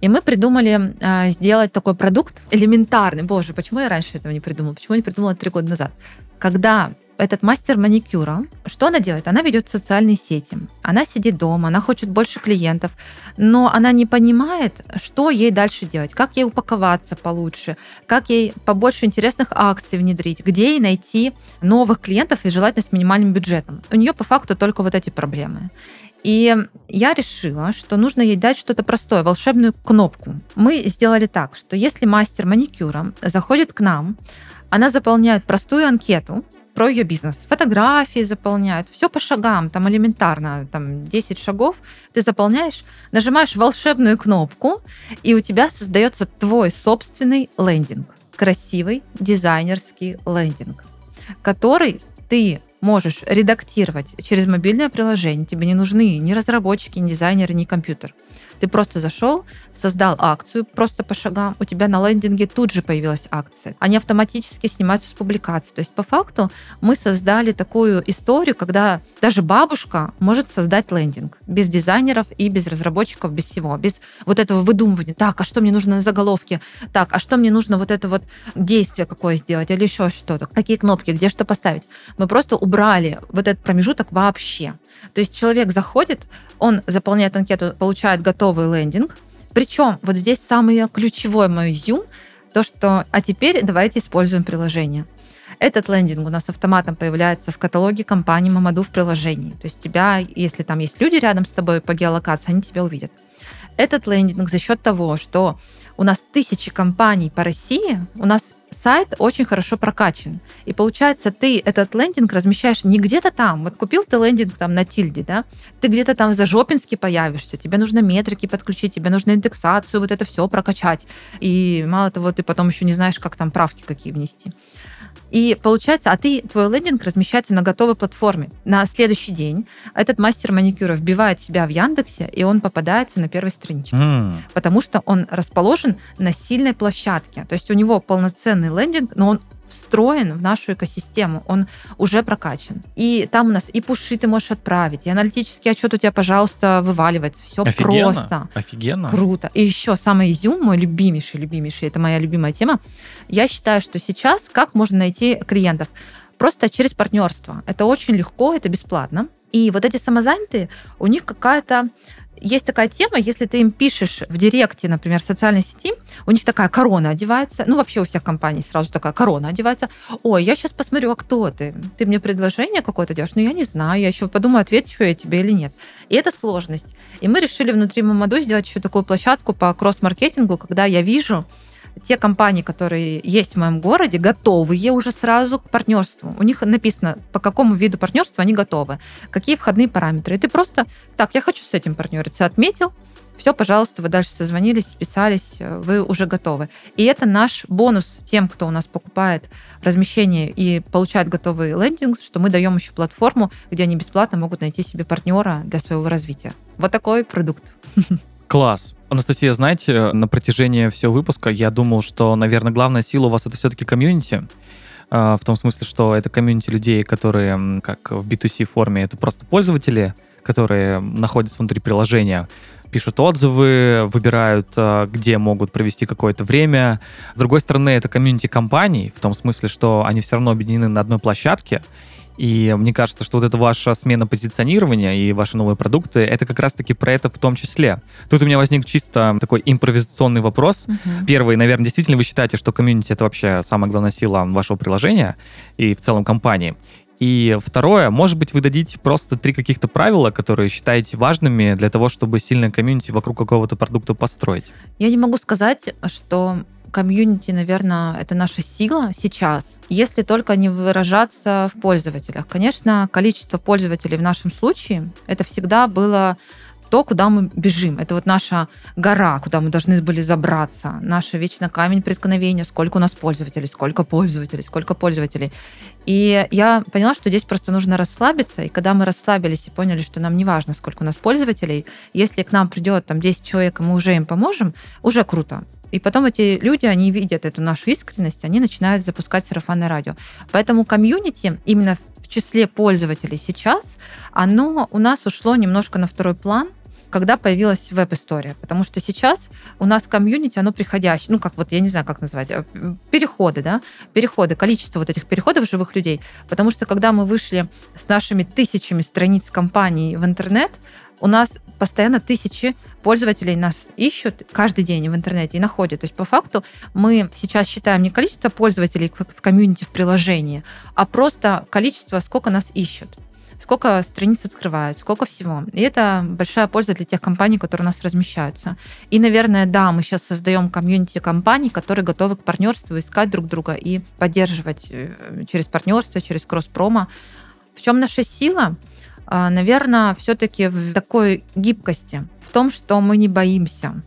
И мы придумали э, сделать такой продукт элементарный. Боже, почему я раньше этого не придумала? Почему не придумала три года назад? Когда этот мастер маникюра, что она делает? Она ведет социальные сети. Она сидит дома, она хочет больше клиентов, но она не понимает, что ей дальше делать, как ей упаковаться получше, как ей побольше интересных акций внедрить, где ей найти новых клиентов и желательно с минимальным бюджетом. У нее по факту только вот эти проблемы. И я решила, что нужно ей дать что-то простое, волшебную кнопку. Мы сделали так, что если мастер маникюра заходит к нам, она заполняет простую анкету, про ее бизнес. Фотографии заполняют, все по шагам, там элементарно, там 10 шагов ты заполняешь, нажимаешь волшебную кнопку, и у тебя создается твой собственный лендинг. Красивый дизайнерский лендинг, который ты можешь редактировать через мобильное приложение. Тебе не нужны ни разработчики, ни дизайнеры, ни компьютер. Ты просто зашел, создал акцию просто по шагам, у тебя на лендинге тут же появилась акция. Они автоматически снимаются с публикации. То есть по факту мы создали такую историю, когда даже бабушка может создать лендинг без дизайнеров и без разработчиков, без всего, без вот этого выдумывания. Так, а что мне нужно на заголовке? Так, а что мне нужно вот это вот действие какое сделать или еще что-то? Какие кнопки, где что поставить? Мы просто убрали вот этот промежуток вообще. То есть человек заходит, он заполняет анкету, получает готовый лендинг. Причем вот здесь самый ключевой мой изюм, то, что а теперь давайте используем приложение. Этот лендинг у нас автоматом появляется в каталоге компании Мамаду в приложении. То есть тебя, если там есть люди рядом с тобой по геолокации, они тебя увидят. Этот лендинг за счет того, что у нас тысячи компаний по России, у нас сайт очень хорошо прокачан. И получается, ты этот лендинг размещаешь не где-то там. Вот купил ты лендинг там на тильде, да? Ты где-то там за жопински появишься. Тебе нужно метрики подключить, тебе нужно индексацию, вот это все прокачать. И мало того, ты потом еще не знаешь, как там правки какие внести. И получается, а ты, твой лендинг размещается на готовой платформе. На следующий день этот мастер маникюра вбивает себя в Яндексе, и он попадается на первой страничке. Mm. Потому что он расположен на сильной площадке. То есть у него полноценный лендинг, но он встроен в нашу экосистему, он уже прокачан. И там у нас и пуши ты можешь отправить, и аналитический отчет у тебя, пожалуйста, вываливается. Все Офигенно. просто. Офигенно. Круто. И еще самый изюм, мой любимейший, любимейший, это моя любимая тема. Я считаю, что сейчас как можно найти клиентов? Просто через партнерство. Это очень легко, это бесплатно. И вот эти самозанятые, у них какая-то есть такая тема, если ты им пишешь в директе, например, в социальной сети, у них такая корона одевается, ну вообще у всех компаний сразу такая корона одевается. Ой, я сейчас посмотрю, а кто ты? Ты мне предложение какое-то делаешь? Ну я не знаю, я еще подумаю, отвечу я тебе или нет. И это сложность. И мы решили внутри Мамаду сделать еще такую площадку по кросс-маркетингу, когда я вижу, те компании, которые есть в моем городе, готовые уже сразу к партнерству. У них написано, по какому виду партнерства они готовы, какие входные параметры. И ты просто, так, я хочу с этим партнериться, отметил, все, пожалуйста, вы дальше созвонились, списались, вы уже готовы. И это наш бонус тем, кто у нас покупает размещение и получает готовый лендинг, что мы даем еще платформу, где они бесплатно могут найти себе партнера для своего развития. Вот такой продукт. *laughs* Класс. Анастасия, знаете, на протяжении всего выпуска я думал, что, наверное, главная сила у вас это все-таки комьюнити. А, в том смысле, что это комьюнити людей, которые, как в B2C форме, это просто пользователи, которые находятся внутри приложения, пишут отзывы, выбирают, а, где могут провести какое-то время. С другой стороны, это комьюнити компаний, в том смысле, что они все равно объединены на одной площадке, и мне кажется, что вот эта ваша смена позиционирования и ваши новые продукты, это как раз-таки про это в том числе. Тут у меня возник чисто такой импровизационный вопрос. Uh-huh. Первый, наверное, действительно вы считаете, что комьюнити — это вообще самая главная сила вашего приложения и в целом компании? И второе, может быть, вы дадите просто три каких-то правила, которые считаете важными для того, чтобы сильное комьюнити вокруг какого-то продукта построить? Я не могу сказать, что комьюнити, наверное, это наша сила сейчас, если только не выражаться в пользователях. Конечно, количество пользователей в нашем случае это всегда было то, куда мы бежим. Это вот наша гора, куда мы должны были забраться. Наша вечно камень преткновения, сколько у нас пользователей, сколько пользователей, сколько пользователей. И я поняла, что здесь просто нужно расслабиться. И когда мы расслабились и поняли, что нам не важно, сколько у нас пользователей, если к нам придет там 10 человек, и мы уже им поможем, уже круто. И потом эти люди, они видят эту нашу искренность, они начинают запускать сарафанное радио. Поэтому комьюнити именно в числе пользователей сейчас, оно у нас ушло немножко на второй план, когда появилась веб-история. Потому что сейчас у нас комьюнити, оно приходящее, ну, как вот, я не знаю, как назвать, э, переходы, да, переходы, количество вот этих переходов живых людей. Потому что когда мы вышли с нашими тысячами страниц компаний в интернет, у нас постоянно тысячи пользователей нас ищут каждый день в интернете и находят. То есть по факту мы сейчас считаем не количество пользователей в комьюнити в приложении, а просто количество, сколько нас ищут сколько страниц открывают, сколько всего. И это большая польза для тех компаний, которые у нас размещаются. И, наверное, да, мы сейчас создаем комьюнити компаний, которые готовы к партнерству, искать друг друга и поддерживать э, через партнерство, через кросс-промо. В чем наша сила? А, наверное, все-таки в такой гибкости, в том, что мы не боимся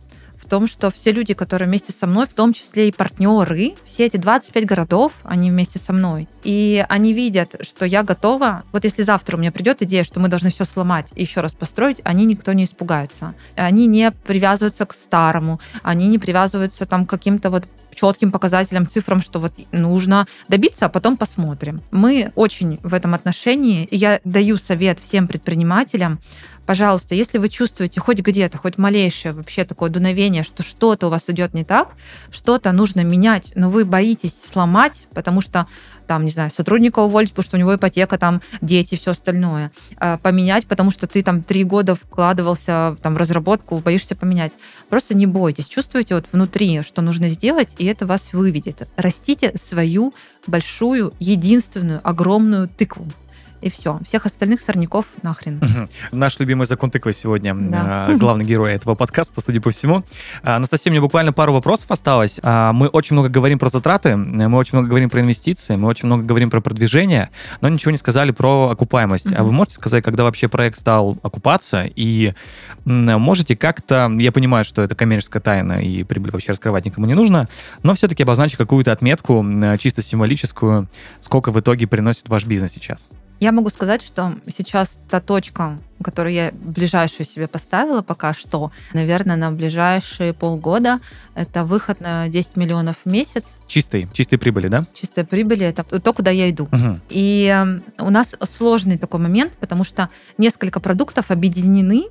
в том, что все люди, которые вместе со мной, в том числе и партнеры, все эти 25 городов, они вместе со мной. И они видят, что я готова. Вот если завтра у меня придет идея, что мы должны все сломать и еще раз построить, они никто не испугаются. Они не привязываются к старому, они не привязываются там к каким-то вот четким показателям, цифрам, что вот нужно добиться, а потом посмотрим. Мы очень в этом отношении, и я даю совет всем предпринимателям, пожалуйста, если вы чувствуете хоть где-то, хоть малейшее вообще такое дуновение, что что-то у вас идет не так, что-то нужно менять, но вы боитесь сломать, потому что там, не знаю, сотрудника уволить, потому что у него ипотека, там, дети, все остальное. А, поменять, потому что ты там три года вкладывался там, в разработку, боишься поменять. Просто не бойтесь. Чувствуете вот внутри, что нужно сделать, и это вас выведет. Растите свою большую, единственную, огромную тыкву и все. Всех остальных сорняков нахрен. Наш любимый закон тыквы сегодня, да. Э, *laughs* главный герой этого подкаста, судя по всему. А, Анастасия, мне буквально пару вопросов осталось. А, мы очень много говорим про затраты, мы очень много говорим про инвестиции, мы очень много говорим про продвижение, но ничего не сказали про окупаемость. А вы можете сказать, когда вообще проект стал окупаться, и можете как-то, я понимаю, что это коммерческая тайна, и прибыль вообще раскрывать никому не нужно, но все-таки обозначить какую-то отметку, чисто символическую, сколько в итоге приносит ваш бизнес сейчас? Я могу сказать, что сейчас та точка, которую я ближайшую себе поставила пока что, наверное, на ближайшие полгода, это выход на 10 миллионов в месяц. Чистой, чистой прибыли, да? Чистая прибыль, это то, куда я иду. Угу. И эм, у нас сложный такой момент, потому что несколько продуктов объединены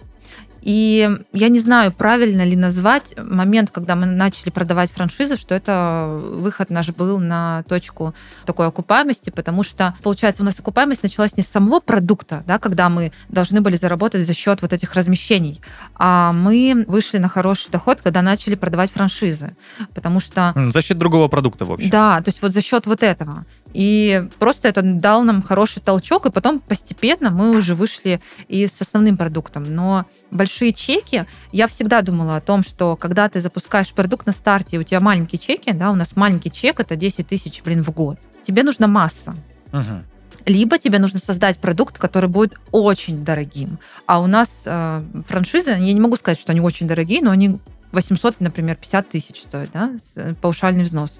и я не знаю, правильно ли назвать момент, когда мы начали продавать франшизы, что это выход наш был на точку такой окупаемости, потому что, получается, у нас окупаемость началась не с самого продукта, да, когда мы должны были заработать за счет вот этих размещений, а мы вышли на хороший доход, когда начали продавать франшизы, потому что... За счет другого продукта, в общем. Да, то есть вот за счет вот этого. И просто это дал нам хороший толчок, и потом постепенно мы уже вышли и с основным продуктом. Но большие чеки, я всегда думала о том, что когда ты запускаешь продукт на старте, у тебя маленькие чеки, да, у нас маленький чек это 10 тысяч, блин, в год. Тебе нужна масса. Угу. Либо тебе нужно создать продукт, который будет очень дорогим. А у нас э, франшизы, я не могу сказать, что они очень дорогие, но они 800, например, 50 тысяч стоят, да, э, паушальный взнос.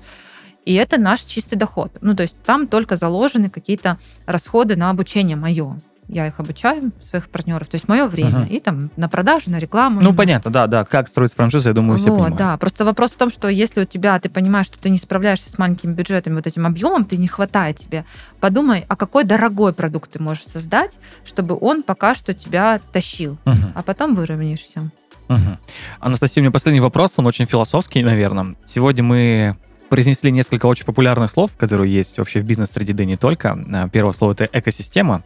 И это наш чистый доход. Ну, то есть там только заложены какие-то расходы на обучение мое. Я их обучаю, своих партнеров. То есть мое время. Uh-huh. И там на продажу, на рекламу. Ну, понятно, да, да. Как строить франшизу, я думаю, вот, все понимают. Да, просто вопрос в том, что если у тебя, ты понимаешь, что ты не справляешься с маленькими бюджетами, вот этим объемом, ты не хватает тебе, подумай, а какой дорогой продукт ты можешь создать, чтобы он пока что тебя тащил. Uh-huh. А потом выровняешься. Угу. Анастасия, у меня последний вопрос, он очень философский, наверное. Сегодня мы произнесли несколько очень популярных слов, которые есть вообще в бизнес-среде, да не только. А, первое слово — это экосистема.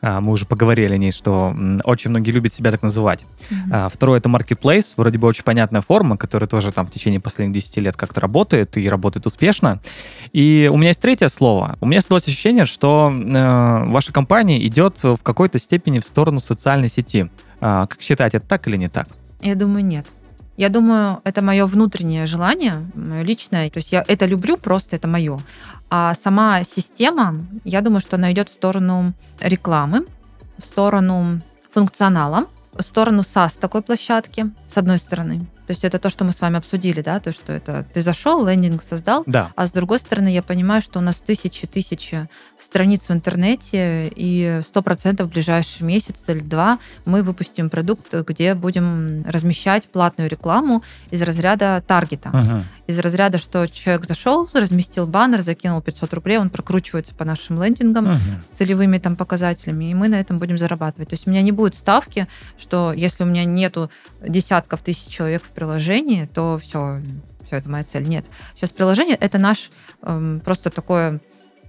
А, мы уже поговорили о ней, что очень многие любят себя так называть. Mm-hmm. Второе — это marketplace. Вроде бы очень понятная форма, которая тоже там в течение последних 10 лет как-то работает и работает успешно. И у меня есть третье слово. У меня создалось ощущение, что э, ваша компания идет в какой-то степени в сторону социальной сети. Как считаете, это так или не так? Я думаю, нет. Я думаю, это мое внутреннее желание, мое личное. То есть я это люблю, просто это мое. А сама система, я думаю, что она идет в сторону рекламы, в сторону функционала, в сторону SaaS такой площадки, с одной стороны. То есть это то, что мы с вами обсудили, да, то, что это ты зашел, лендинг создал, Да. а с другой стороны, я понимаю, что у нас тысячи-тысячи страниц в интернете, и сто процентов в ближайший месяц или два мы выпустим продукт, где будем размещать платную рекламу из разряда таргета. Мгм. Из разряда, что человек зашел, разместил баннер, закинул 500 рублей, он прокручивается по нашим лендингам, Мгм. с целевыми там показателями, и мы на этом будем зарабатывать. То есть у меня не будет ставки, что если у меня нету десятков тысяч человек в приложении, то все, все это моя цель. Нет. Сейчас приложение это наш эм, просто такое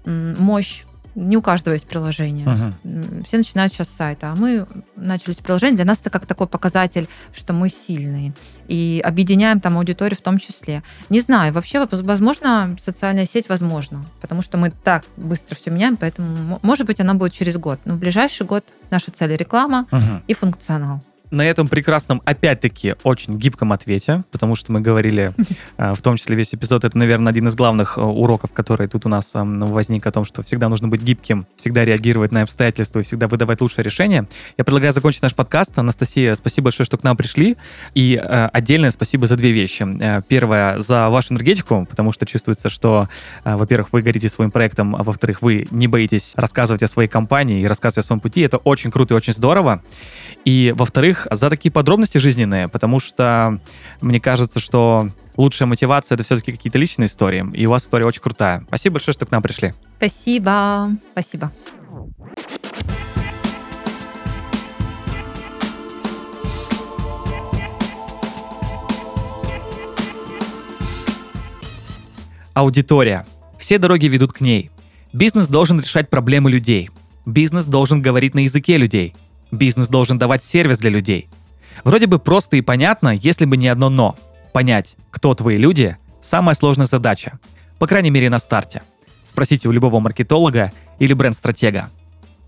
м, мощь. Не у каждого есть приложение. М, Все начинают сейчас с сайта, а мы начали с приложения. Для нас это как такой показатель, что мы сильные. И объединяем там аудиторию в том числе. Не знаю, вообще, воз- возможно, социальная сеть возможно, потому что мы так быстро все меняем, поэтому, может быть, она будет через год. Но в ближайший год наша цель реклама Мгм. и функционал. На этом прекрасном, опять-таки, очень гибком ответе, потому что мы говорили, *laughs* э, в том числе весь эпизод, это, наверное, один из главных э, уроков, который тут у нас эм, возник, о том, что всегда нужно быть гибким, всегда реагировать на обстоятельства и всегда выдавать лучшее решение. Я предлагаю закончить наш подкаст. Анастасия, спасибо большое, что к нам пришли. И э, отдельное спасибо за две вещи. Э, Первое, за вашу энергетику, потому что чувствуется, что, э, во-первых, вы горите своим проектом, а во-вторых, вы не боитесь рассказывать о своей компании и рассказывать о своем пути. Это очень круто и очень здорово. И, во-вторых, за такие подробности жизненные, потому что мне кажется, что лучшая мотивация — это все-таки какие-то личные истории, и у вас история очень крутая. Спасибо большое, что к нам пришли. Спасибо. Спасибо. Аудитория. Все дороги ведут к ней. Бизнес должен решать проблемы людей. Бизнес должен говорить на языке людей. Бизнес должен давать сервис для людей. Вроде бы просто и понятно, если бы не одно «но». Понять, кто твои люди – самая сложная задача. По крайней мере, на старте. Спросите у любого маркетолога или бренд-стратега.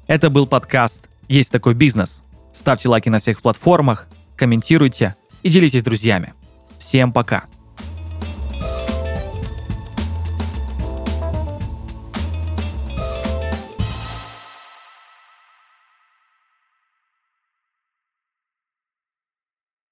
Это был подкаст «Есть такой бизнес». Ставьте лайки на всех платформах, комментируйте и делитесь с друзьями. Всем пока!